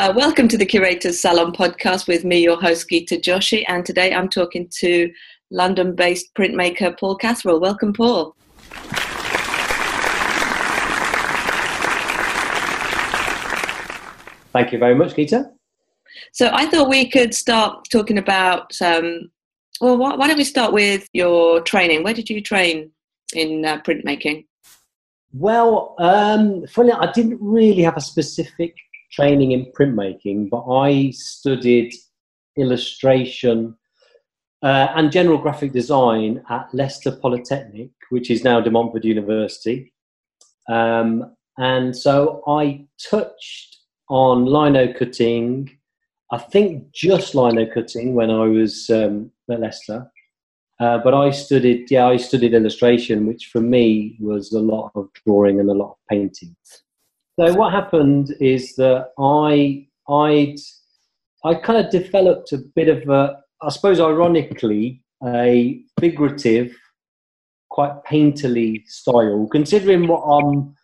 Uh, welcome to the Curators Salon podcast with me, your host, Gita Joshi. And today I'm talking to London based printmaker Paul Catherall. Welcome, Paul. Thank you very much, Gita. So I thought we could start talking about, um, well, why, why, don't we start with your training? Where did you train in uh, printmaking? Well, um, funny, I didn't really have a specific training in printmaking, but I studied illustration uh, and general graphic design at Leicester Polytechnic, which is now De Montfort University. Um, and so I touched on lino cutting, I think just lino cutting when I was um, at Leicester. Uh, but I studied, yeah, I studied illustration, which for me was a lot of drawing and a lot of painting. So what happened is that I, I'd, I kind of developed a bit of a, I suppose, ironically, a figurative, quite painterly style, considering what I'm,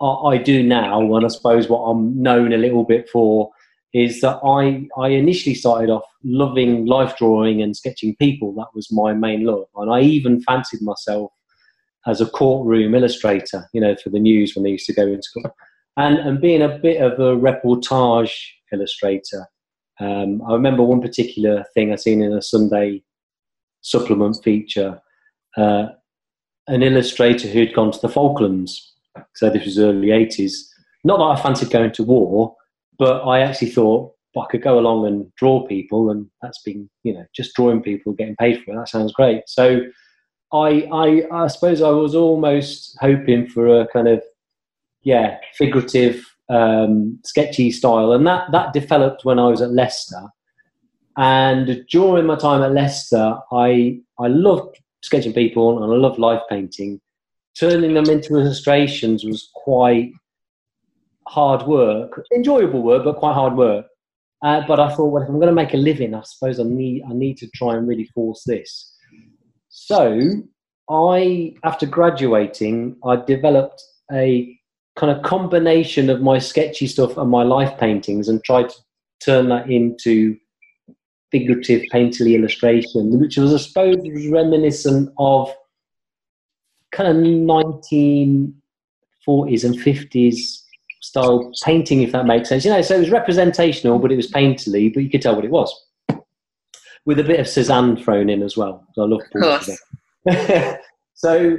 I do now, and I suppose what I'm known a little bit for is that I, I initially started off loving life drawing and sketching people. That was my main love. And I even fancied myself as a courtroom illustrator, you know, for the news when they used to go into court. And, and being a bit of a reportage illustrator. Um, I remember one particular thing I seen in a Sunday supplement feature, uh, an illustrator who'd gone to the Falklands. So this was early 80s. Not that I fancied going to war, but I actually thought I could go along and draw people, and that's been, you know, just drawing people, getting paid for it. That sounds great. So I, I, I suppose I was almost hoping for a kind of, yeah, figurative, um, sketchy style, and that that developed when I was at Leicester. And during my time at Leicester, I I loved sketching people and I loved life painting. Turning them into illustrations was quite hard work, enjoyable work, but quite hard work. Uh, but I thought, well, if I'm going to make a living, I suppose I need I need to try and really force this. So I, after graduating, I developed a kind of combination of my sketchy stuff and my life paintings, and tried to turn that into figurative painterly illustration, which was, I suppose, was reminiscent of kind of 1940s and 50s style painting, if that makes sense. You know, so it was representational, but it was painterly, but you could tell what it was. With a bit of Cezanne thrown in as well. So I love Paul So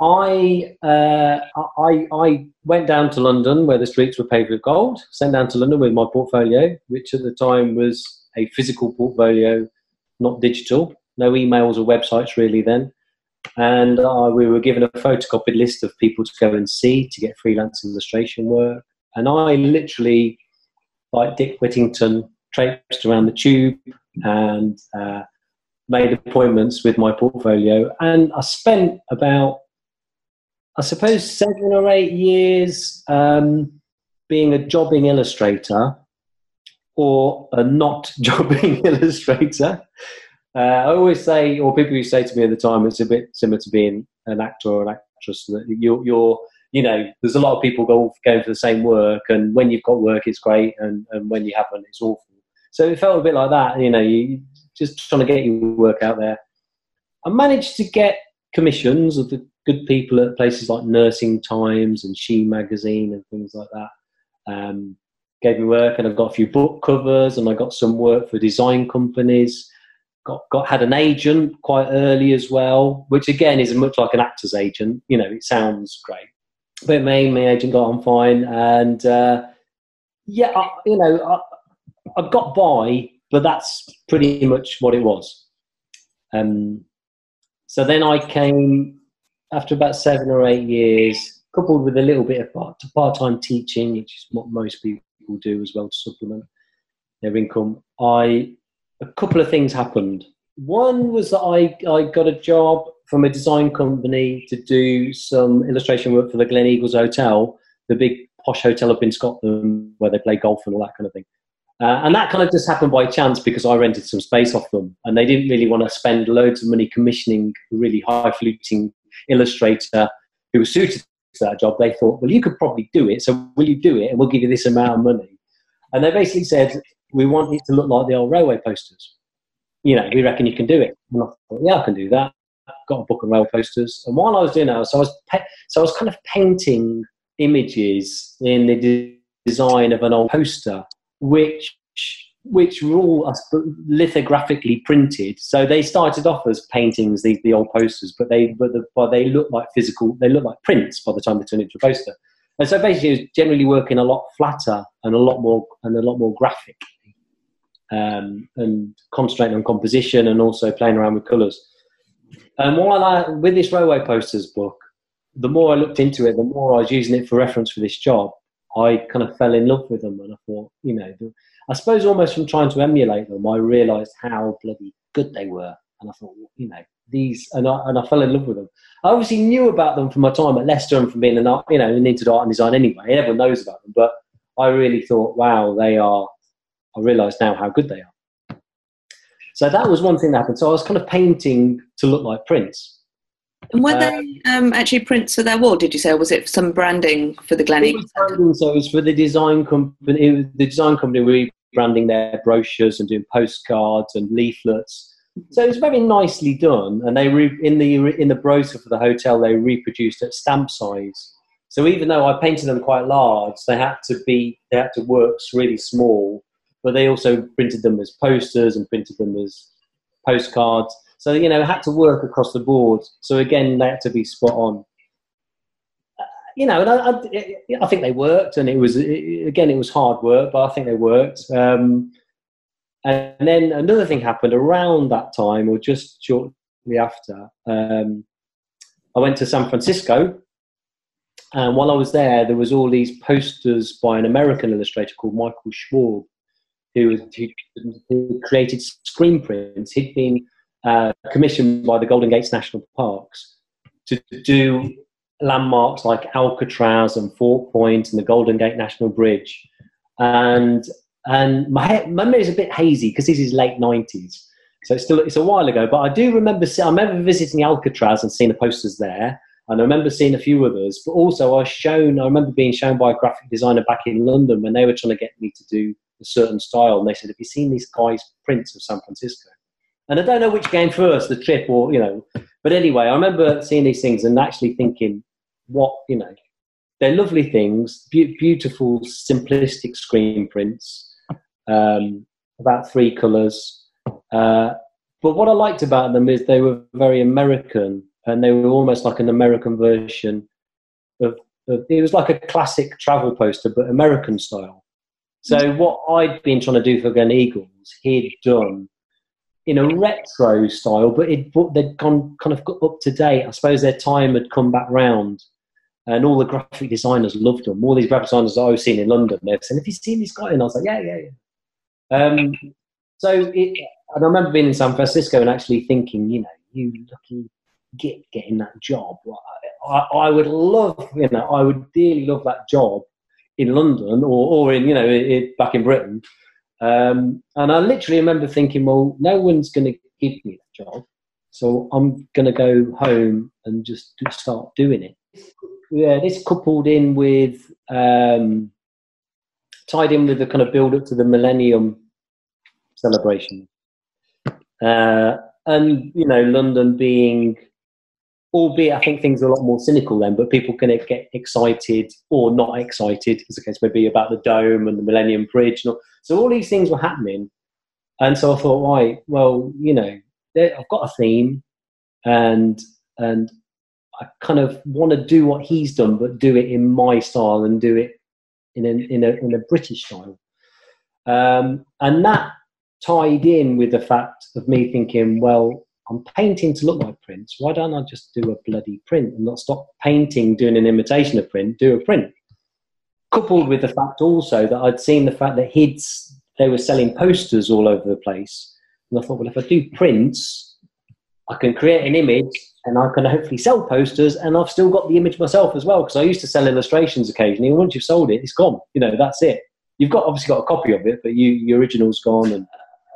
I, uh, I, I went down to London where the streets were paved with gold, sent down to London with my portfolio, which at the time was a physical portfolio, not digital. No emails or websites really then and uh, we were given a photocopied list of people to go and see to get freelance illustration work. And I literally, like Dick Whittington, traipsed around the tube and uh, made appointments with my portfolio. And I spent about, I suppose, seven or eight years um, being a jobbing illustrator or a not jobbing illustrator. Uh, I always say, or people who say to me at the time, it's a bit similar to being an actor or an actress. That you're, you're, you know, there's a lot of people go going for the same work, and when you've got work, it's great, and, and when you haven't, it's awful. So it felt a bit like that. You know, you just trying to get your work out there. I managed to get commissions of the good people at places like Nursing Times and She Magazine and things like that. Um, gave me work, and I got a few book covers, and I got some work for design companies got, got had an agent quite early as well, which again is much like an actor's agent. You know, it sounds great, but me my agent got on fine, and uh, yeah, I, you know, I, I, got by, but that's pretty much what it was. Um, so then I came after about seven or eight years, coupled with a little bit of part, part-time teaching, which is what most people do as well to supplement their income. I a couple of things happened. One was that I, I got a job from a design company to do some illustration work for the Gleneagles Hotel, the big posh hotel up in Scotland where they play golf and all that kind of thing. Uh, and that kind of just happened by chance because I rented some space off them and they didn't really want to spend loads of money commissioning really high fluting illustrator who was suited to that job. They thought, well, you could probably do it, so will you do it and we'll give you this amount of money. And they basically said, we want it to look like the old railway posters. You know, we reckon you can do it. And I thought, yeah, I can do that. Got a book of railway posters. And while I was doing that, so I was, so I was kind of painting images in the design of an old poster, which which were all lithographically printed. So they started off as paintings, the, the old posters, but they but, the, but they look like physical. They look like prints by the time they turned into a poster. And so basically, it was generally working a lot flatter and a lot more and a lot more graphic, um, and concentrating on composition and also playing around with colours. And while I with this railway posters book, the more I looked into it, the more I was using it for reference for this job. I kind of fell in love with them, and I thought, you know, I suppose almost from trying to emulate them, I realised how bloody good they were, and I thought, you know, these, and I, and I fell in love with them. I obviously knew about them from my time at Leicester and from being an art, you know, into art and design anyway. Everyone knows about them, but I really thought, wow, they are. I realise now how good they are. So that was one thing that happened. So I was kind of painting to look like prints. And were uh, they um, actually prints for their wall? Did you say, or was it some branding for the Gleneagles? so it was for the design company. the design company were branding their brochures and doing postcards and leaflets. So it was very nicely done, and they re- in the in the brochure for the hotel they reproduced at stamp size. So even though I painted them quite large, they had to be they had to work really small, but they also printed them as posters and printed them as postcards. So you know, it had to work across the board. So again, they had to be spot on. Uh, you know, and I, I, I, think they worked, and it was again, it was hard work, but I think they worked. Um, and then another thing happened around that time, or just shortly after. Um, I went to San Francisco, and while I was there, there was all these posters by an American illustrator called Michael Schwab, who, who created screen prints. He'd been uh, commissioned by the Golden Gates National Parks to do landmarks like Alcatraz and Fort Point and the Golden Gate National Bridge. And and my memory is a bit hazy because this is late nineties, so it's still it's a while ago. But I do remember I remember visiting Alcatraz and seeing the posters there, and I remember seeing a few others. But also I was shown I remember being shown by a graphic designer back in London when they were trying to get me to do a certain style, and they said, "Have you seen these guys' prints of San Francisco?" And I don't know which came first, the trip or, you know, but anyway, I remember seeing these things and actually thinking, what, you know, they're lovely things, be- beautiful, simplistic screen prints, um, about three colours. Uh, but what I liked about them is they were very American and they were almost like an American version of, it was like a classic travel poster, but American style. So what I'd been trying to do for Gleneagles, he'd done in a retro style, but it they'd gone kind of up to date. I suppose their time had come back round, and all the graphic designers loved them. All these graphic designers I was seeing in London, they've said, "Have you seen this guy?" And I was like, "Yeah, yeah, yeah." Um, so, it, and I remember being in San Francisco and actually thinking, you know, you lucky git getting that job. I, I would love, you know, I would dearly love that job in London or, or in, you know, it, back in Britain. Um, and I literally remember thinking, well, no one's going to give me that job. So I'm going to go home and just start doing it. Yeah, this coupled in with, um, tied in with the kind of build up to the millennium celebration. Uh, and, you know, London being albeit I think things are a lot more cynical then, but people can get excited or not excited, as the case may be, about the dome and the Millennium Bridge. And all. So all these things were happening. And so I thought, right, well, you know, I've got a theme and and I kind of want to do what he's done, but do it in my style and do it in a, in a, in a British style. Um, and that tied in with the fact of me thinking, well, I'm painting to look like prints. Why don't I just do a bloody print and not stop painting, doing an imitation of print, do a print? Coupled with the fact also that I'd seen the fact that he'ds they were selling posters all over the place. And I thought, well, if I do prints, I can create an image and I can hopefully sell posters and I've still got the image myself as well because I used to sell illustrations occasionally. And once you've sold it, it's gone. You know, that's it. You've got obviously got a copy of it, but you, your original's gone. And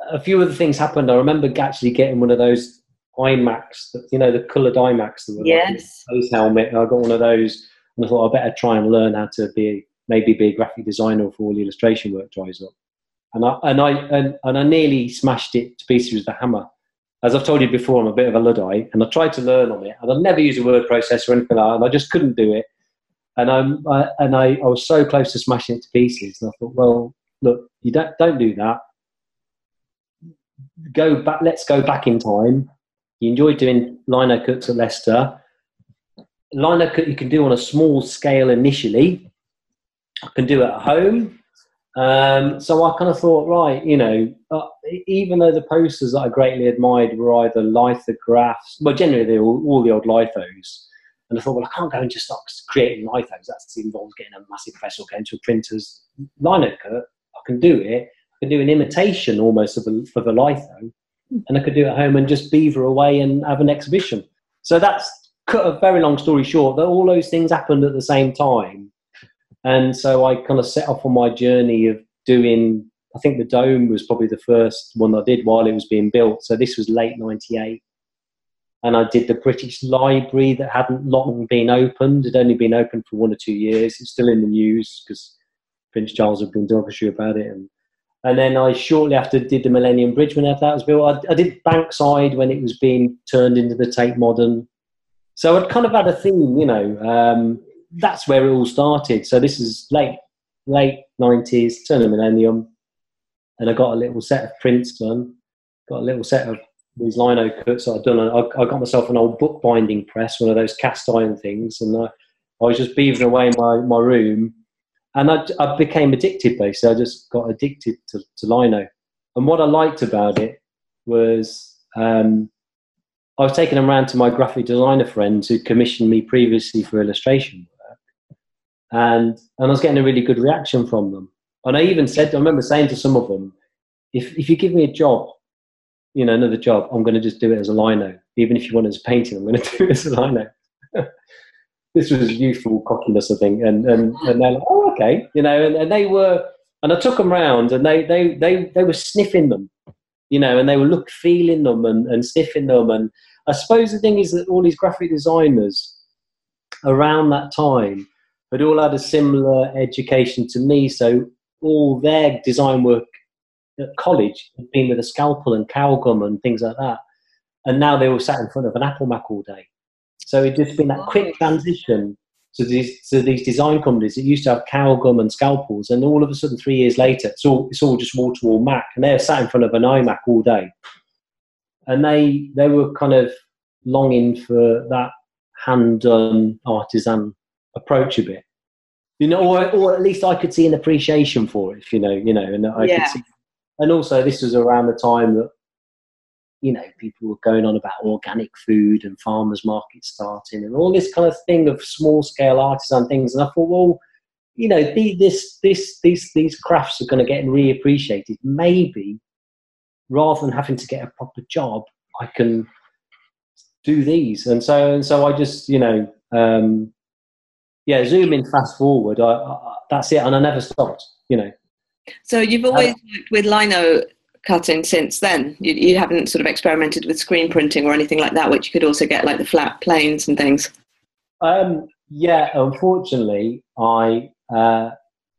a few other things happened. I remember actually getting one of those iMacs, you know, the coloured iMacs. That yes. Like helmet. I got one of those, and I thought I better try and learn how to be maybe be a graphic designer if all the illustration work dries up. And I and I and, and I nearly smashed it to pieces with the hammer. As I've told you before, I'm a bit of a luddite, and I tried to learn on it, and I've never used a word processor or anything like that, and I just couldn't do it. And I'm I, and I, I was so close to smashing it to pieces, and I thought, well, look, you don't don't do that. Go back. Let's go back in time. You enjoyed doing lino cuts at Leicester. Lino cut you can do on a small scale initially. I can do at home. Um, so I kind of thought, right, you know, uh, even though the posters that I greatly admired were either lithographs, well, generally they were all, the old lithos, and I thought, well, I can't go and just start creating lithos. That involves getting a massive press or going to a printer's lino cut. I can do it. I can do an imitation almost of a, of a litho, and I could do it at home and just beaver away and have an exhibition. So that's cut a very long story short. That all those things happened at the same time, and so I kind of set off on my journey of doing. I think the dome was probably the first one I did while it was being built. So this was late '98, and I did the British Library that hadn't long been opened. It had only been open for one or two years. It's still in the news because Prince Charles had been derogatory about it, and and then I shortly after did the Millennium Bridge when that was built. I, I, did Bankside when it was being turned into the Tate Modern. So I'd kind of had a theme, you know. Um, that's where it all started. So this is late late nineties, turn of millennium, and I got a little set of prints done. Got a little set of these lino cuts that I'd done. I, I got myself an old bookbinding press, one of those cast iron things, and I, I was just beavering away in my, my room and I, I became addicted basically. I just got addicted to, to lino. And what I liked about it was um, I was taking them around to my graphic designer friends who commissioned me previously for illustration work, and and I was getting a really good reaction from them. And I even said, I remember saying to some of them, if if you give me a job, you know, another job, I'm going to just do it as a lino. Even if you want it as a painting, I'm going to do it as a lino. this was youthful cockiness, I think, and and, and they're like, oh, okay, you know, and, and they were, and I took them round, and they they they they were sniffing them, you know, and they were look feeling them and, and sniffing them, and I suppose the thing is that all these graphic designers around that time had all had a similar education to me, so all their design work at college had been with a scalpel and cow gum and things like that, and now they were sat in front of an Apple Mac all day. So it just been that quick transition to these to these design companies that used to have cow gum and scalpels, and all of a sudden, three years later, it's all it's all just wall to wall Mac, and they're sat in front of an iMac all day, and they they were kind of longing for that hand done artisan approach a bit, you know, or, or at least I could see an appreciation for it, if you know, you know, and I yeah. could see, and also this was around the time that you know, people were going on about organic food and farmers markets starting and all this kind of thing of small scale artisan things. And I thought, well, you know, the, this, this, these, these crafts are going to get reappreciated. Maybe rather than having to get a proper job, I can do these. And so, and so I just, you know, um, yeah, zoom in, fast forward. I, I, that's it. And I never stopped, you know. So you've always worked with lino cutting since then. You, you, haven't sort of experimented with screen printing or anything like that, which you could also get like the flat planes and things. Um, yeah, unfortunately, I uh,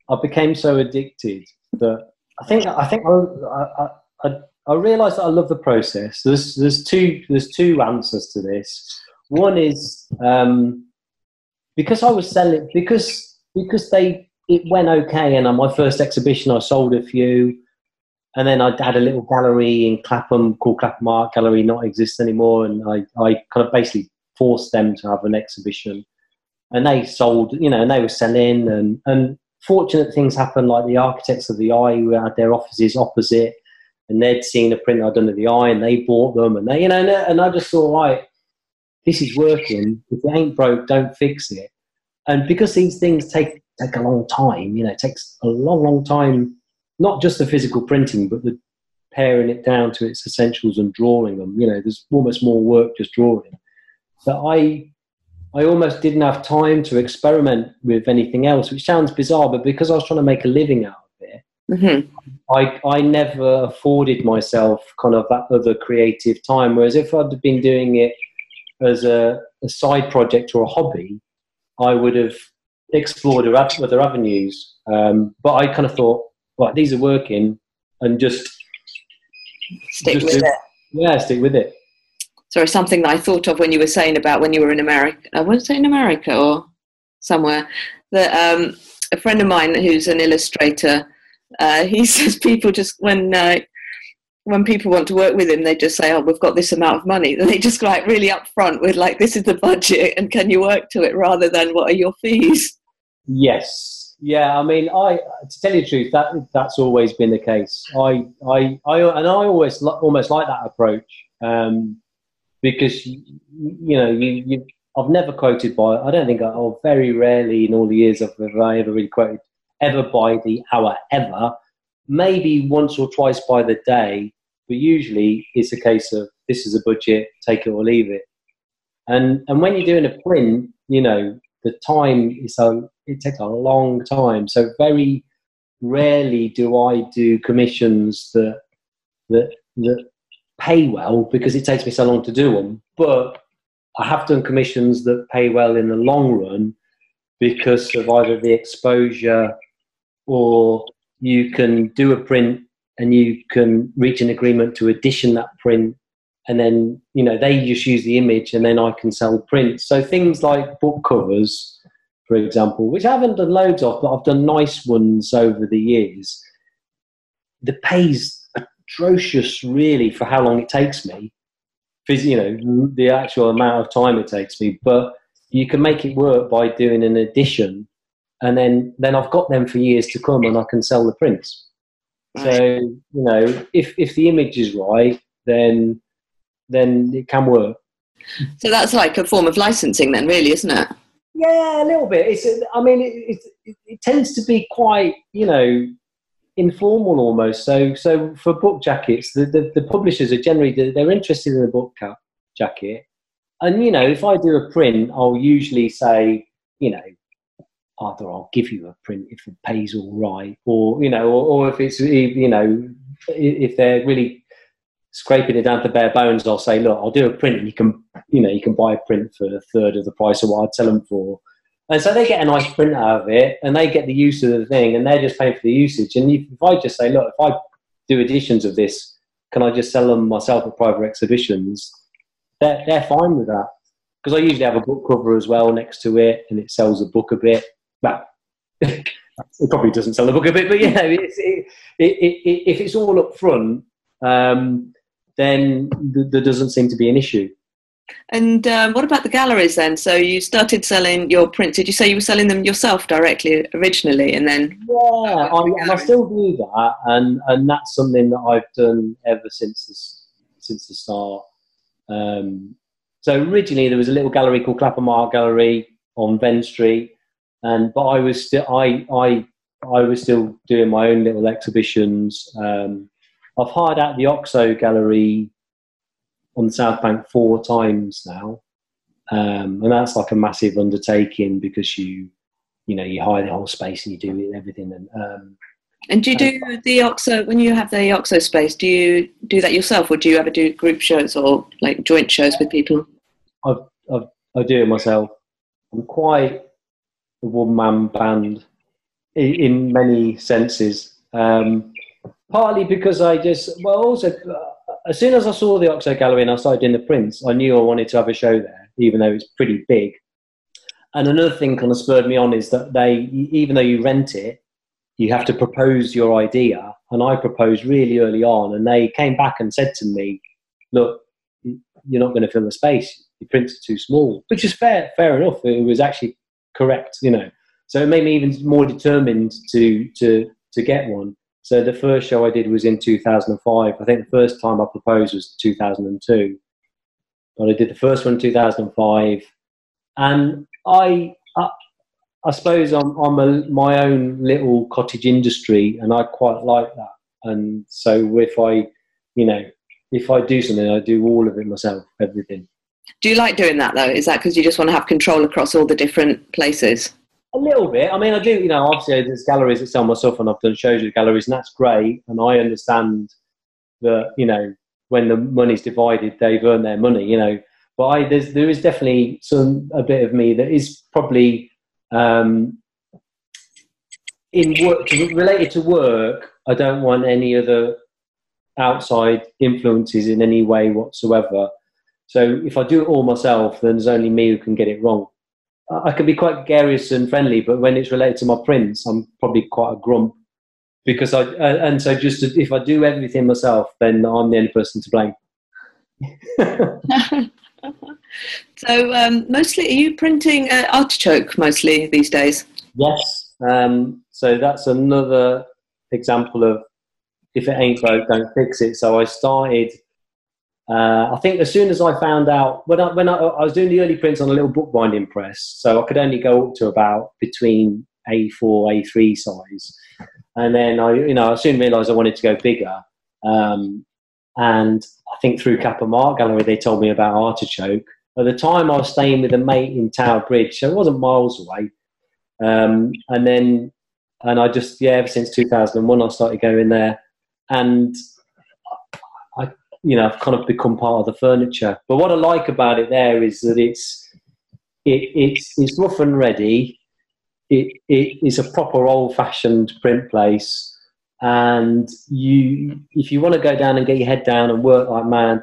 I became so addicted that I think I think I, I, I realised that I love the process. There's there's two there's two answers to this. One is um, because I was selling because because they it went okay, and on my first exhibition I sold a few and then I had a little gallery in Clapham called Clapham Art Gallery, not exist anymore, and I, I kind of basically forced them to have an exhibition, and they sold, you know, and they were selling, and and fortunate things happened, like the Architects of the Eye who had their offices opposite, and they'd seen a print I'd done of the Eye, and they bought them, and they, you know, and, and I just thought, right, this is working. If it ain't broke, don't fix it. And because these things take take a long time, you know, it takes a long, long time not just the physical printing, but the paring it down to its essentials and drawing them. You know, there's almost more work just drawing. That I, I almost didn't have time to experiment with anything else, which sounds bizarre, but because I was trying to make a living out of it, mm-hmm. I, I never afforded myself kind of that other creative time. Whereas if I'd been doing it as a, a side project or a hobby, I would have explored other avenues. Um, but I kind of thought, right, these are working, and just Stick just with do- it. yeah, stick with it. Sorry, something that I thought of when you were saying about when you were in America. I was say in America or somewhere. That um, a friend of mine who's an illustrator, uh, he says people just when uh, when people want to work with him, they just say, "Oh, we've got this amount of money." And they just go like really upfront with like, "This is the budget, and can you work to it?" Rather than "What are your fees?" Yes, yeah. I mean, I to tell you the truth, that that's always been the case. I, I, I, and I always almost like that approach um, because you, you know you, you. I've never quoted by. I don't think I, or very rarely in all the years I've I ever really quoted ever by the hour ever. Maybe once or twice by the day, but usually it's a case of this is a budget, take it or leave it. And and when you're doing a print, you know the time is so it takes a long time. So very rarely do I do commissions that that that pay well because it takes me so long to do them. But I have done commissions that pay well in the long run because of either the exposure or you can do a print and you can reach an agreement to edition that print and then you know they just use the image and then I can sell prints. So things like book covers, for example, which I haven't done loads of, but I've done nice ones over the years. The pay's atrocious, really, for how long it takes me. You know, the actual amount of time it takes me, but you can make it work by doing an edition, and then then I've got them for years to come, and I can sell the prints. So you know, if if the image is right, then then it can work. So that's like a form of licensing, then, really, isn't it? Yeah, a little bit. It's. I mean, it, it, it tends to be quite, you know, informal almost. So, so for book jackets, the, the, the publishers are generally they're interested in the book jacket, and you know, if I do a print, I'll usually say, you know, either I'll give you a print if it pays all right, or you know, or, or if it's you know, if they're really scraping it down to bare bones, I'll say, look, I'll do a print, and you can, you know, you can buy a print for a third of the price of what I'd sell them for. And so they get a nice print out of it, and they get the use of the thing, and they're just paying for the usage. And if, if I just say, look, if I do editions of this, can I just sell them myself at private exhibitions? They're they're fine with that because I usually have a book cover as well next to it, and it sells the book a bit. Well, it probably doesn't sell the book a bit, but know, it's, it, it, it, if it's all up front, um, then th- there doesn't seem to be an issue. And um, what about the galleries then? So you started selling your prints. Did you say you were selling them yourself directly originally, and then Yeah, I, I still do that, and and that's something that I've done ever since the, since the start. Um, so originally there was a little gallery called Clapham Art Gallery on Venn Street, and but I was still I I I was still doing my own little exhibitions. Um, I've hired out the Oxo Gallery on the South Bank four times now, um, and that's like a massive undertaking because you you know you hire the whole space and you do it, everything and um, and do you do the Oxo when you have the Oxo space? Do you do that yourself, or do you ever do group shows or like joint shows with people? I've, I've, I do it myself. I'm quite one man band in, in many senses. Um, partly because I just, well, also, uh, as soon as I saw the Oxo Gallery and I started doing the prints, I knew I wanted to have a show there, even though it's pretty big. And another thing kind of spurred me on is that they, even though you rent it, you have to propose your idea. And I proposed really early on, and they came back and said to me, look, you're not going to fill the space. Your prints are too small, which is fair, fair enough. It was actually correct, you know. So it made me even more determined to to to get one. So the first show I did was in 2005. I think the first time I proposed was 2002. But I did the first one in 2005, and I I, I suppose I'm I'm a, my own little cottage industry, and I quite like that. And so if I, you know, if I do something, I do all of it myself, everything. Do you like doing that though? Is that because you just want to have control across all the different places? A little bit. I mean, I do. You know, obviously there's galleries that sell myself and I've done shows with galleries, and that's great. And I understand that you know when the money's divided, they've earned their money. You know, but I there's there is definitely some a bit of me that is probably um, in work related to work, I don't want any other outside influences in any way whatsoever. So if I do it all myself, then there's only me who can get it wrong. I can be quite gregarious and friendly, but when it's related to my prints, I'm probably quite a grump because I and so just if I do everything myself, then I'm the only person to blame. so um, mostly, are you printing uh, artichoke mostly these days? Yes. Um, so that's another example of if it ain't broke, don't fix it. So I started. Uh, I think as soon as I found out when I when I, I, was doing the early prints on a little bookbinding press, so I could only go up to about between A4 A3 size, and then I you know I soon realised I wanted to go bigger. Um, and I think through Kappa Art Gallery they told me about artichoke. At the time I was staying with a mate in Tower Bridge, so it wasn't miles away. Um, and then and I just yeah ever since 2001 I started going there and you know, I've kind of become part of the furniture. But what I like about it there is that it's it, it's it's rough and ready. It it is a proper old-fashioned print place, and you if you want to go down and get your head down and work like mad,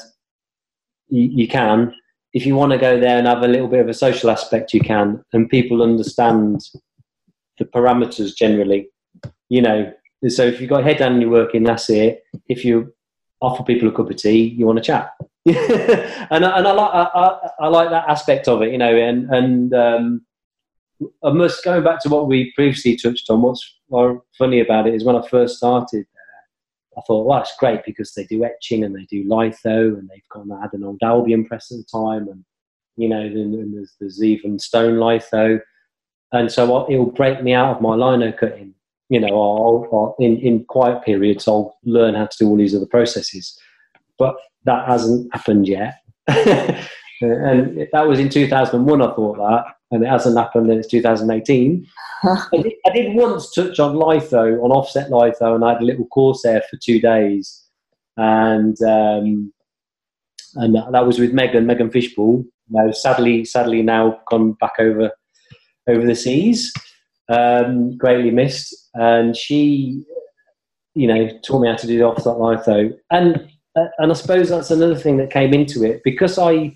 you, you can. If you want to go there and have a little bit of a social aspect, you can, and people understand the parameters generally. You know, so if you've got head down and you're working, that's it. If you offer people a cup of tea, you want to chat. and, and I like I, I, like that aspect of it, you know. And and um, I must going back to what we previously touched on. What's funny about it is when I first started I thought, well, it's great because they do etching and they do litho, and they've got had an old Albion press at the time, and you know, and there's, there's even stone litho, and so it'll break me out of my lino cutting you know, I'll, I'll, in, in quiet periods, I'll learn how to do all these other processes. But that hasn't happened yet. and that was in 2001, I thought that, and it hasn't happened, and it's 2018. I, did, I, did, once touch on litho, on offset litho, and I had a little course there for two days. And um, and that was with Megan, Megan Fishball. Now, sadly, sadly now gone back over over the seas um, greatly missed. And she, you know, taught me how to do the offset litho. And uh, and I suppose that's another thing that came into it because I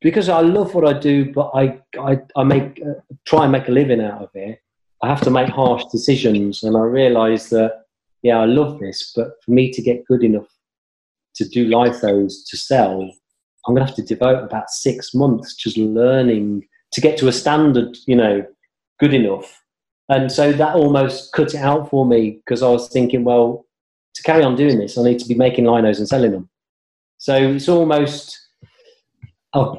because I love what I do, but I I, I make uh, try and make a living out of it. I have to make harsh decisions, and I realise that yeah, I love this, but for me to get good enough to do lithos to sell, I'm to have to devote about six months just learning to get to a standard, you know, good enough and so that almost cut it out for me because I was thinking, well, to carry on doing this, I need to be making linos and selling them. So it's almost, I've,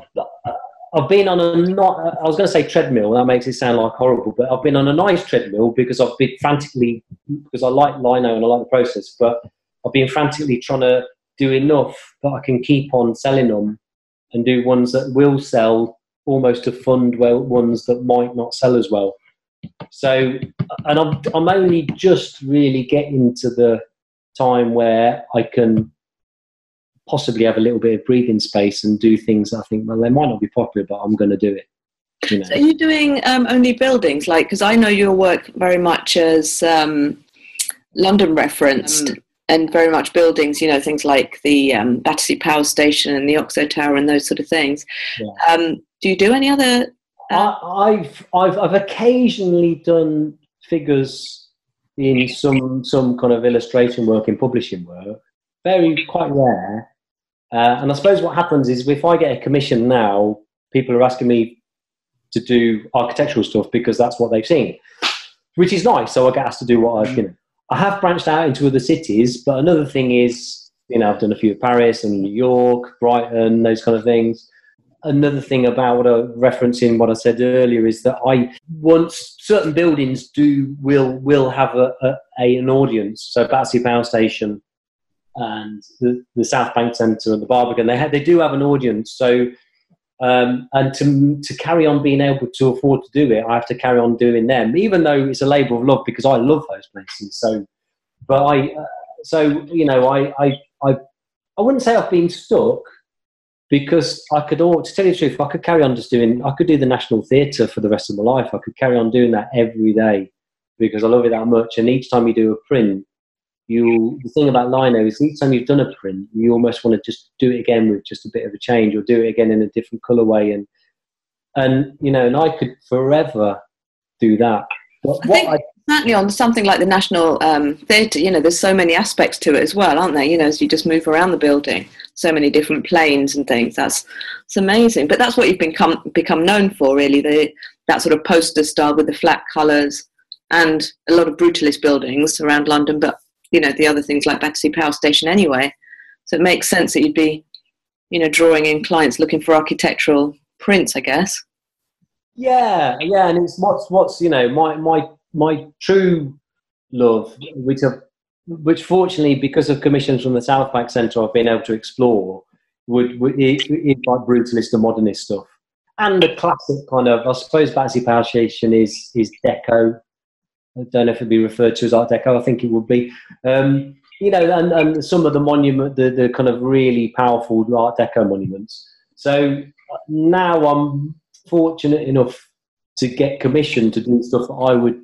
I've been on a not, I was going to say treadmill, that makes it sound like horrible, but I've been on a nice treadmill because I've been frantically, because I like lino and I like the process, but I've been frantically trying to do enough that I can keep on selling them and do ones that will sell almost to fund well ones that might not sell as well. So, and I'm, I'm only just really getting to the time where I can possibly have a little bit of breathing space and do things I think, well, they might not be popular, but I'm going to do it. You know? So are you doing um, only buildings? Like, because I know your work very much as um, London referenced. Um, and very much buildings, you know, things like the um, Battersea Power Station and the Oxo Tower and those sort of things. Yeah. Um, do you do any other I, have I've I've occasionally done figures in some some kind of illustration work in publishing work. Very quite rare. Uh, and I suppose what happens is if I get a commission now, people are asking me to do architectural stuff because that's what they've seen, which is nice. So I get asked to do what I, you know, I have branched out into other cities. But another thing is, you know, I've done a few Paris and New York, Brighton, those kind of things another thing about what I referencing what I said earlier is that I once certain buildings do will will have a, a, a an audience. So Battersea Power Station and the, the South Bank Centre and the Barbican, they have, they do have an audience. So um, and to to carry on being able to afford to do it, I have to carry on doing them, even though it's a labour of love because I love those places. So, but I uh, so you know I I I I wouldn't say I've been stuck because I could, all, to tell you the truth, I could carry on just doing, I could do the National Theatre for the rest of my life. I could carry on doing that every day. because I love it that much. And each time you do a print, you the thing about lino is each time you've done a print, you almost want to just do it again with just a bit of a change, or do it again in a different colorway. And and you know, and I could forever do that. What, I think I, certainly on something like the National um, Theatre, you know, there's so many aspects to it as well, aren't there? You know, as you just move around the building, so many different planes and things. That's it's amazing. But that's what you've become become known for, really. The that sort of poster style with the flat colours and a lot of brutalist buildings around London, but you know the other things like Battersea Power Station anyway. So it makes sense that you'd be, you know, drawing in clients looking for architectural prints, I guess. Yeah, yeah, and it's what's what's you know my my my true love, which have, which fortunately because of commissions from the South Bank Centre, I've been able to explore, would, would is like brutalist and modernist stuff, and the classic kind of I suppose Battersea Power Station is is deco. I don't know if it'd be referred to as Art Deco. I think it would be. Um, you know, and, and some of the monument, the, the kind of really powerful Art Deco monuments. So now I'm fortunate enough to get commissioned to do stuff that I would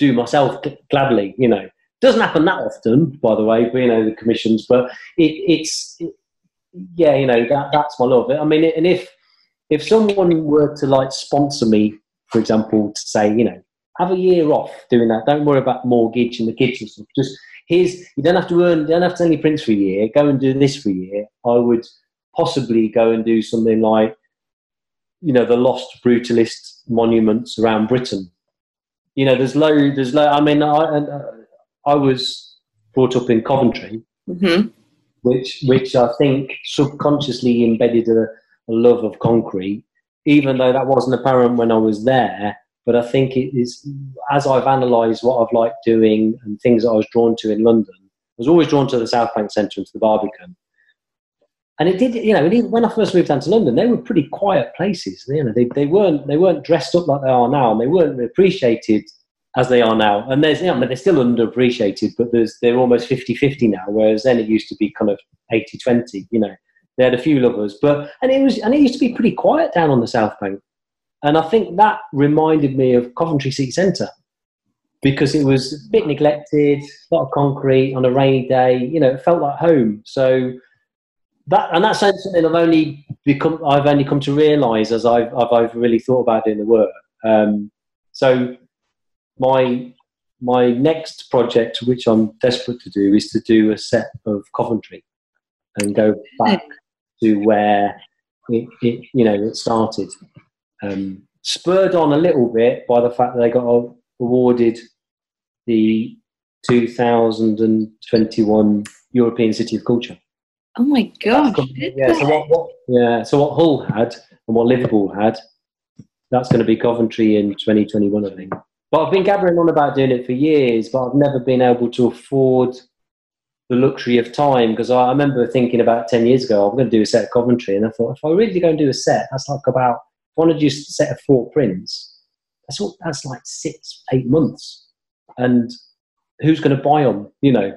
do myself gladly. You know, doesn't happen that often, by the way. You know, the commissions, but it, it's it, yeah, you know, that that's my love. I mean, and if if someone were to like sponsor me, for example, to say, you know, have a year off doing that. Don't worry about mortgage and the kids and stuff. Just here's you don't have to earn, you don't have to send any prints for a year. Go and do this for a year. I would possibly go and do something like you know the lost brutalist monuments around Britain. You know, there's low, there's low. I mean, I I was brought up in Coventry, mm-hmm. which which I think subconsciously embedded a, a love of concrete, even though that wasn't apparent when I was there. But I think it is as I've analysed what I've liked doing and things that I was drawn to in London. I was always drawn to the South Bank Centre and to the Barbican and it did, you know, when I first moved down to London, they were pretty quiet places. You know, they, they weren't they weren't dressed up like they are now, and they weren't appreciated as they are now. And there's, you know, they're still underappreciated, but there's they're almost 50-50 now, whereas then it used to be kind of 80-20, You know, they had a few lovers, but and it was and it used to be pretty quiet down on the South Bank, and I think that reminded me of Coventry City Centre because it was a bit neglected, a lot of concrete on a rainy day. You know, it felt like home. So that and that's something I've only become I've only come to realise as I've, I've, I've really thought about doing the work. Um, so my my next project, which I'm desperate to do, is to do a set of Coventry and go back to where it, it you know it started. Um, spurred on a little bit by the fact that they got awarded the 2021 European City of Culture. Oh my gosh! Yeah. So what, what, Yeah. So what Hull had and what Liverpool had, that's going to be Coventry in 2021, I think. But I've been gathering on about doing it for years, but I've never been able to afford the luxury of time because I, I remember thinking about 10 years ago, I'm going to do a set of Coventry, and I thought if I really go and do a set, that's like about if I want to do a set of four prints, that's all, that's like six, eight months, and who's going to buy them? You know.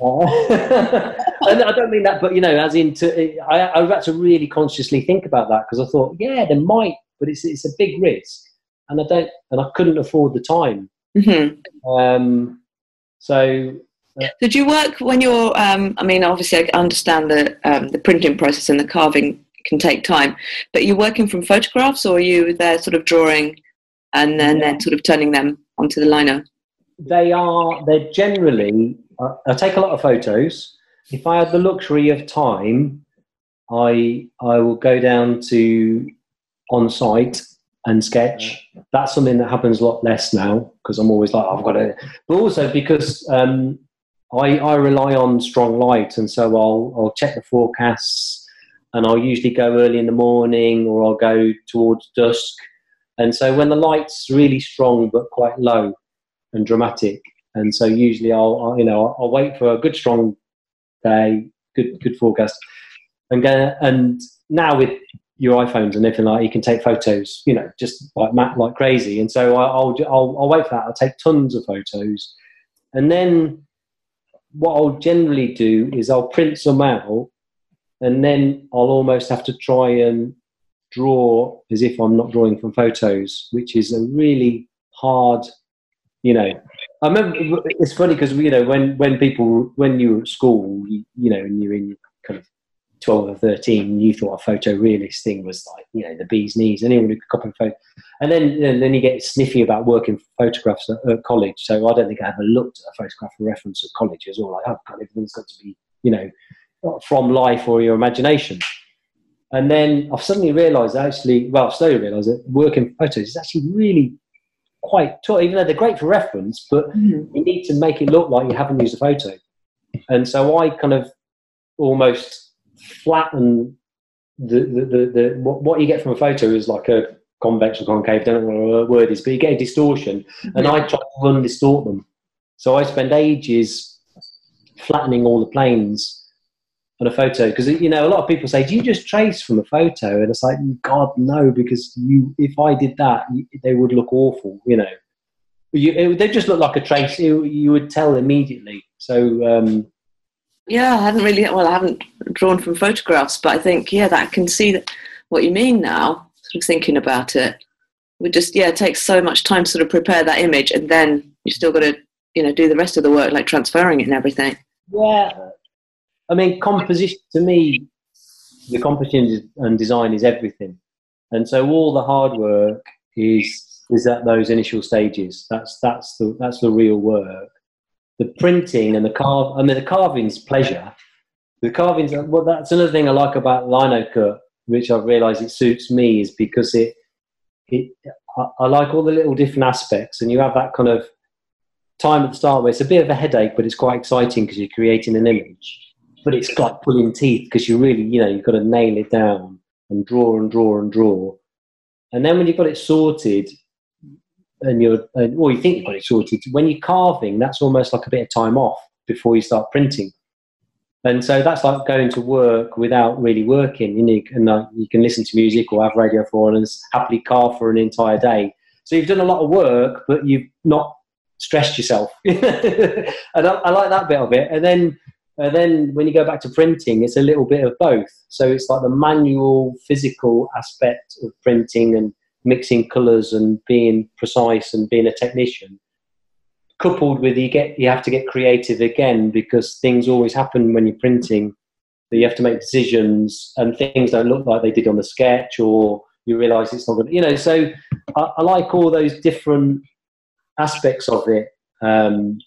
and I don't mean that, but you know, as in, to, I, I've had to really consciously think about that because I thought, yeah, there might, but it's it's a big risk, and I don't, and I couldn't afford the time. Mm-hmm. Um, so, uh, did you work when you're? Um, I mean, obviously, I understand that um, the printing process and the carving can take time, but you're working from photographs, or are you there sort of drawing, and then yeah. then sort of turning them onto the lino? They are. They're generally. I, I take a lot of photos if I had the luxury of time, I I will go down to on site and sketch. That's something that happens a lot less now because I'm always like I've got to. But also because um, I I rely on strong light, and so I'll I'll check the forecasts, and I'll usually go early in the morning or I'll go towards dusk. And so when the light's really strong but quite low and dramatic, and so usually I'll, I'll you know I'll, I'll wait for a good strong day, good good forecast. And go, and now with your iPhones and everything like, you can take photos, you know, just like like crazy. And so I, will I'll I'll wait for that. I'll take tons of photos, and then what I'll generally do is I'll print some out, and then I'll almost have to try and draw as if I'm not drawing from photos, which is a really hard You know, I remember it's funny because you know when when people when you were at school, you, you know, and you're in kind of 12 or 13, you thought a photorealist thing was like, you know, the bee's knees, anyone who could copy a photo. And then, and then you get sniffy about working photographs at, at, college. So I don't think I ever looked at a photograph for reference at college. Was all like, oh, God, everything's got to be, you know, from life or your imagination. And then I've suddenly realised actually, well, I've slowly realised that working photos is actually really quite tough, even though they're great for reference, but mm-hmm. you need to make it look like you haven't used a photo. And so I kind of almost flatten the, the, the, the what, what, you get from a photo is like a convex or concave, don't know what the word is, but you get a distortion, mm-hmm. and I try to undistort them. So I spend ages flattening all the planes on a photo because you know a lot of people say, "Do you just trace from a photo?" And it's like, God, no, because you if I did that, they would look awful. You know, you, it, they just look like a trace. You, you would tell immediately. So um, yeah, I hadn't really. Well, I haven't drawn from photographs, but I think yeah, that I can see that, what you mean now. Sort of thinking about it, we just yeah, it takes so much time to sort of prepare that image, and then you still got to you know do the rest of the work like transferring it and everything. Yeah, I mean, composition to me, the composition and design is everything, and so all the hard work is is at those initial stages. That's that's the that's the real work the printing and the carve. I mean, the carving's pleasure. The carvings. Well, that's another thing I like about lino cut, which I've realised it suits me, is because it it. I, I like all the little different aspects, and you have that kind of time at the start where it's a bit of a headache, but it's quite exciting because you're creating an image. But it's like pulling teeth because you really, you know, you've got to nail it down and draw and draw and draw. And then when you've got it sorted, and you're, and, or you think you've got it sorted. When you're carving, that's almost like a bit of time off before you start printing. And so that's like going to work without really working. You, know, and you can listen to music or have radio for and happily carve for an entire day. So you've done a lot of work, but you've not stressed yourself. and I, I, like that bit of it. And then, then when you go back to printing, it's a little bit of both. So it's like the manual, physical aspect of printing and mixing colours and being precise and being a technician. Coupled with you get you have to get creative again because things always happen when you're printing. That you have to make decisions and things don't look like they did on the sketch or you realize it's not good you know so I, I like all those different aspects of it. Um,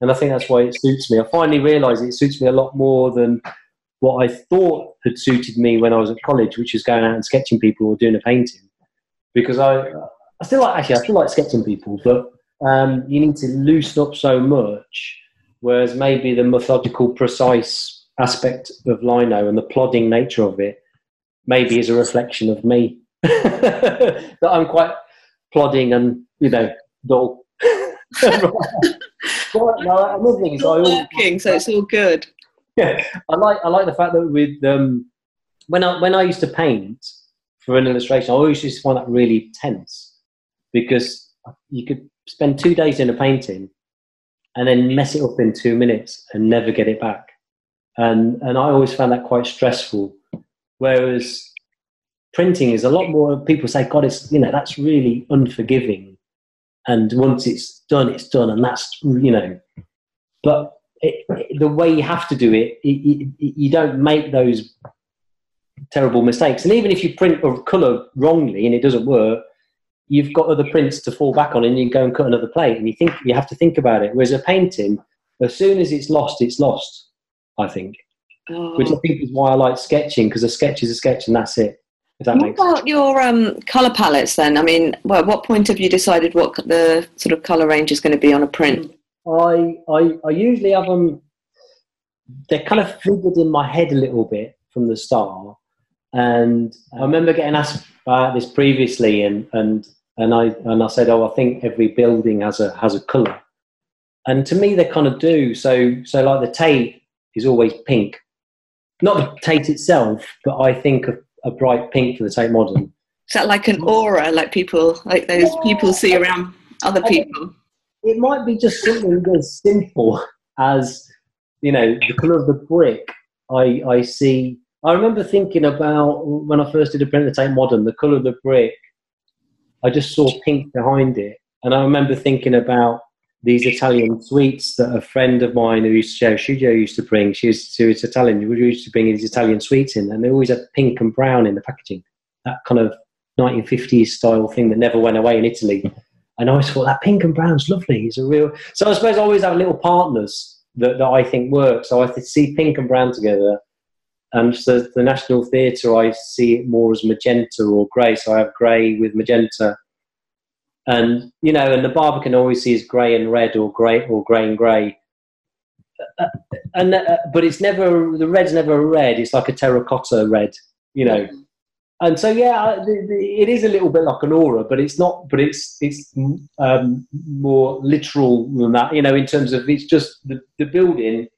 and i think that's why it suits me i finally realized it suits me a lot more than what i thought had suited me when i was at college which was going out and sketching people or doing a painting because I, I still like actually I still like sketching people, but um, you need to loosen up so much. Whereas maybe the methodical, precise aspect of lino and the plodding nature of it maybe is a reflection of me. that I'm quite plodding and you know dull. well, no, another thing is I working, so it's all good. Yeah, I like I like the fact that with um, when I when I used to paint, for an illustration, I always used to find that really tense because you could spend two days in a painting and then mess it up in two minutes and never get it back. And, and I always found that quite stressful. Whereas printing is a lot more, people say, God, it's, you know, that's really unforgiving. And once it's done, it's done. And that's, you know, but it, it, the way you have to do it, it, you don't make those terrible mistakes. And even if you print a colour wrongly and it doesn't work, you've got other prints to fall back on and you can go and cut another plate and you think you have to think about it. Whereas a painting, as soon as it's lost, it's lost, I think. Oh. Which I oh. think is why I like sketching, because a sketch is a sketch and that's it. What about sense. your um, colour palettes then? I mean, well, at what point have you decided what the sort of colour range is going to be on a print? I, I, I usually have them, they're kind of figured in my head a little bit from the start and I remember getting asked about this previously, and and and I and I said, oh, I think every building has a has a colour, and to me they kind of do. So so like the Tate is always pink, not the Tate itself, but I think a, a bright pink for the Tate Modern. Is that like an aura, like people like those yeah. people see around other people? It might be just something as simple as you know the colour of the brick. I I see I remember thinking about when I first did a print of the Tate Modern, the colour of the brick. I just saw pink behind it, and I remember thinking about these Italian sweets that a friend of mine who used to share a studio used to bring. She was, she was Italian. She used to bring these Italian sweets in, and they always had pink and brown in the packaging. That kind of 1950s style thing that never went away in Italy. And I always thought that pink and brown's lovely. It's a real. So I suppose I always have little partners that, that I think work. So I see pink and brown together. And so the National Theatre, I see it more as magenta or grey. So I have grey with magenta. And, you know, and the Barbican always sees grey and red or grey or grey and grey. Uh, and, uh, but it's never, the red's never a red. It's like a terracotta red, you know and so yeah, it is a little bit like an aura, but it's not. But it's it's um, more literal than that, you know. In terms of it's just the, the building.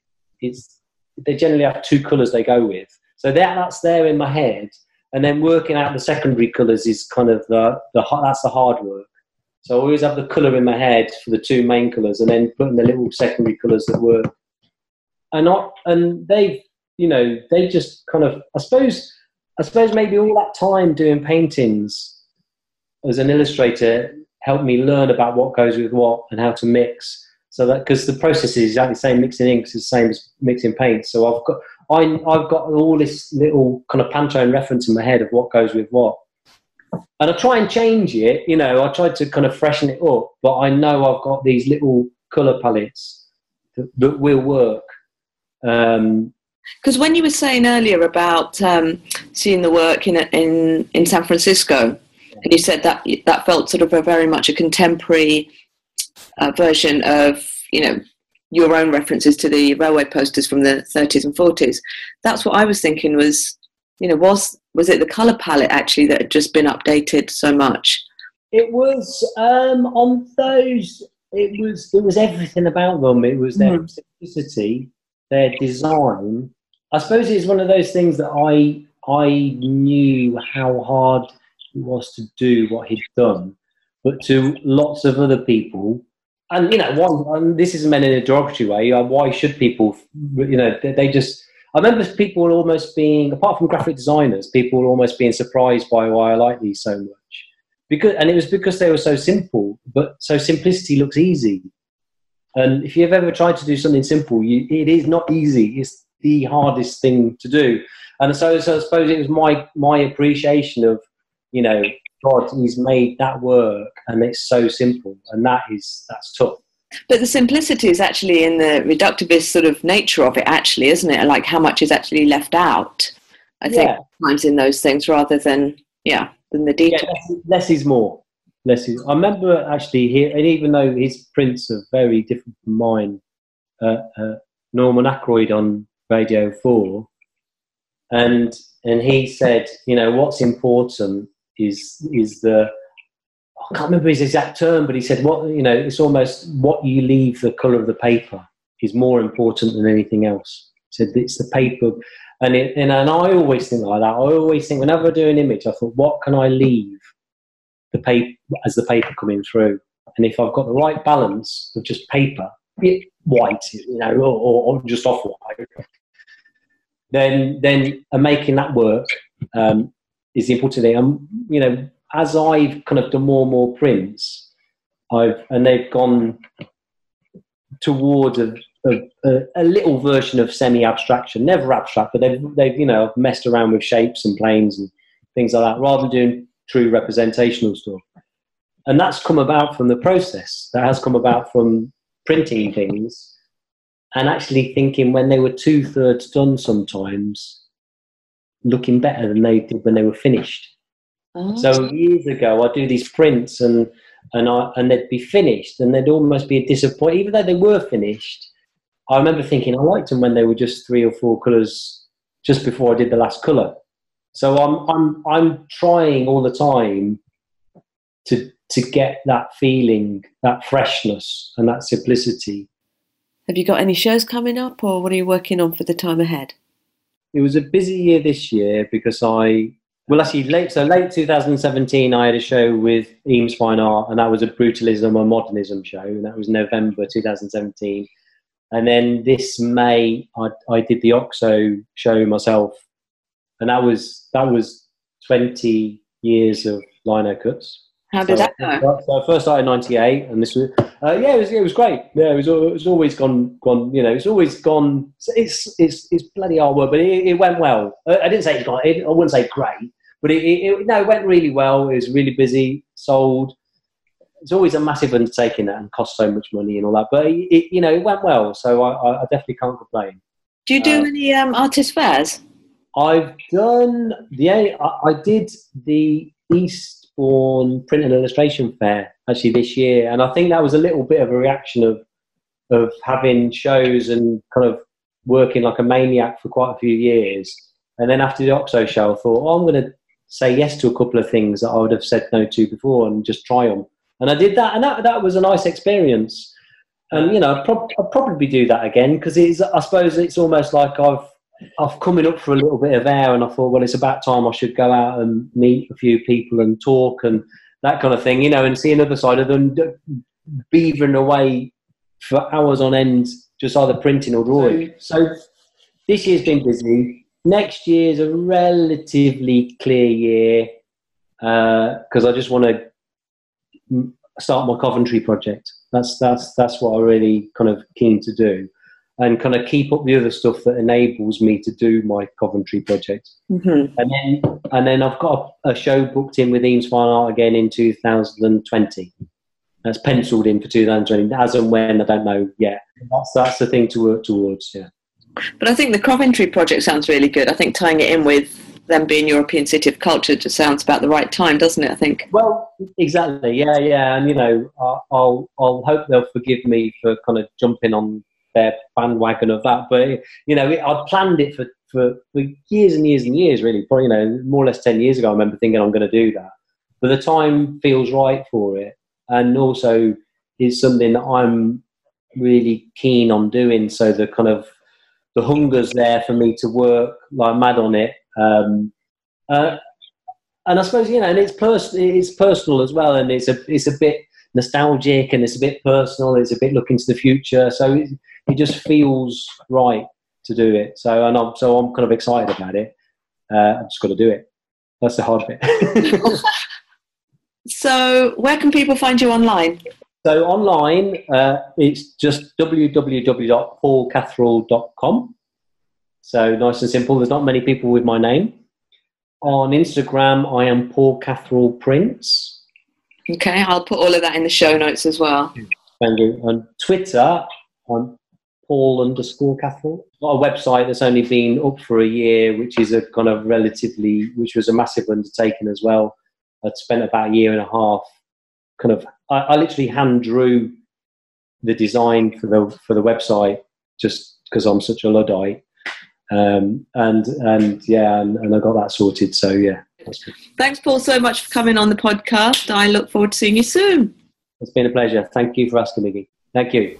It's they generally have two colours they go with, so that that's there in my head, and then working out the secondary colours is kind of the the that's the hard work. So I always have the colour in my head for the two main colours, and then putting the little secondary colours that work. And not and they you know they just kind of I suppose I suppose maybe all that time doing paintings as an illustrator helped me learn about what goes with what and how to mix. So that because the process is exactly the same, mixing inks is the same as mixing paint. So I've got I, I've got all this little kind of Pantone reference in my head of what goes with what. And I try and change it, you know, I try to kind of freshen it up, but I know I've got these little colour palettes that, that will work. Um, because when you were saying earlier about um, seeing the work in, in in San Francisco, and you said that that felt sort of a very much a contemporary uh, version of you know your own references to the railway posters from the 30s and 40s. That's what I was thinking was you know was was it the color palette actually that had just been updated so much? It was um, on those. It was it was everything about them. It was their mm. simplicity, their design, I suppose it's one of those things that I I knew how hard it was to do what he'd done, but to lots of other people, and you know, one and this isn't meant in a derogatory way. Uh, why should people, you know, they, they just. I remember people almost being, apart from graphic designers, people almost being surprised by why I like these so much, because and it was because they were so simple. But so simplicity looks easy, and if you've ever tried to do something simple, you, it is not easy. It's the hardest thing to do. And so, so I suppose it was my my appreciation of, you know, God, He's made that work, and it's so simple, and that is that's tough. But the simplicity is actually in the reductivist sort of nature of it, actually, isn't it? Like how much is actually left out. I think yeah. times in those things rather than yeah than the detail. Yeah, less, less, is more. Less is. I remember actually here, and even though his prints are very different from mine, uh, uh, Norman Ackroyd on Radio 4, and and he said, you know, what's important is is the I can't remember his exact term, but he said what you know, it's almost what you leave the colour of the paper is more important than anything else. He said it's the paper, and it, and, and I always think like that. I always think whenever I do an image, I thought, what can I leave the paper as the paper coming through, and if I've got the right balance of just paper, white, you know, or, or just off white, then then making that work um, is the important thing. And you know, as I've kind of done more and more prints, I've and they've gone towards a, a, a little version of semi-abstraction, never abstract, but they've they've you know messed around with shapes and planes and things like that, rather than doing true representational stuff. And that's come about from the process. That has come about from printing things and actually thinking when they were two thirds done sometimes, looking better than they did when they were finished. Oh. So years ago, I'd do these prints and and I and they'd be finished and they'd almost be a disappointment, even though they were finished. I remember thinking I liked them when they were just three or four colours just before I did the last colour. So I'm I'm I'm trying all the time to to get that feeling, that freshness and that simplicity have you got any shows coming up, or what are you working on for the time ahead? It was a busy year this year because I, well, actually, late so late 2017, I had a show with Eames Fine Art, and that was a brutalism and modernism show, and that was November 2017. And then this May, I, I did the Oxo show myself, and that was that was 20 years of lino cuts. How did so, that go? So I first started in '98, and this was uh, yeah, it was it was great. Yeah, it was it was always gone gone. You know, it's always gone. It's it's it's bloody hard work, but it, it went well. I, I didn't say it got. It, I wouldn't say great, but it, it, no, it went really well. It was really busy. Sold. It's always a massive undertaking that and costs so much money and all that. But it, you know, it went well, so I, I definitely can't complain. Do you do uh, any um, artist fairs? I've done the. I, I did the Eastbourne Print and Illustration Fair actually this year, and I think that was a little bit of a reaction of of having shows and kind of working like a maniac for quite a few years. And then after the Oxo show, I thought, oh, I'm going to say yes to a couple of things that I would have said no to before and just try them. And I did that, and that, that was a nice experience. And you know, I'd, prob- I'd probably do that again because it's. I suppose it's almost like I've I've coming up for a little bit of air, and I thought, well, it's about time I should go out and meet a few people and talk and that kind of thing, you know, and see another side of them beavering away for hours on end, just either printing or drawing. Mm. So this year's been busy. Next year is a relatively clear year because uh, I just want to start my Coventry project. That's that's that's what I'm really kind of keen to do and kind of keep up the other stuff that enables me to do my Coventry project. Mm-hmm. And then and then I've got a, a, show booked in with Eames Fine Art again in 2020. That's penciled in for 2020. As and when I don't know yet. That's that's the thing to work towards. Yeah. But I think the Coventry project sounds really good. I think tying it in with them being European City of Culture just sounds about the right time, doesn't it? I think. Well, exactly. Yeah, yeah, and you know, I'll I'll hope they'll forgive me for kind of jumping on their bandwagon of that. But you know, I'd planned it for, for, for years and years and years, really. Probably you know, more or less ten years ago, I remember thinking I'm going to do that. But the time feels right for it, and also is something that I'm really keen on doing. So the kind of the hunger's there for me to work like mad on it. Um, uh, and I suppose you know, and it's pers- it's personal as well, and it's a it's a bit nostalgic and it's a bit personal. It's a bit looking to the future. So it, it just feels right to do it. So and I'm so I'm kind of excited about it. Uh, I've just got to do it. That's the hard bit. so where can people find you online? So online, uh, it's just www.paulcatherall.com. So nice and simple. There's not many people with my name. On Instagram, I am Paul Catherall Prints. Okay, I'll put all of that in the show notes as well. Thank you. On Twitter, I'm Paul underscore Catherall. Got a website that's only been up for a year, which is a kind of relatively, which was a massive undertaking as well. I'd spent about a year and a half, kind of. I, I literally hand drew the design for the for the website just because I'm such a luddite, um, and and yeah, and, and I got that sorted. So yeah. Thanks, Paul, so much for coming on the podcast. I look forward to seeing you soon. It's been a pleasure. Thank you for asking, Miggy. Thank you.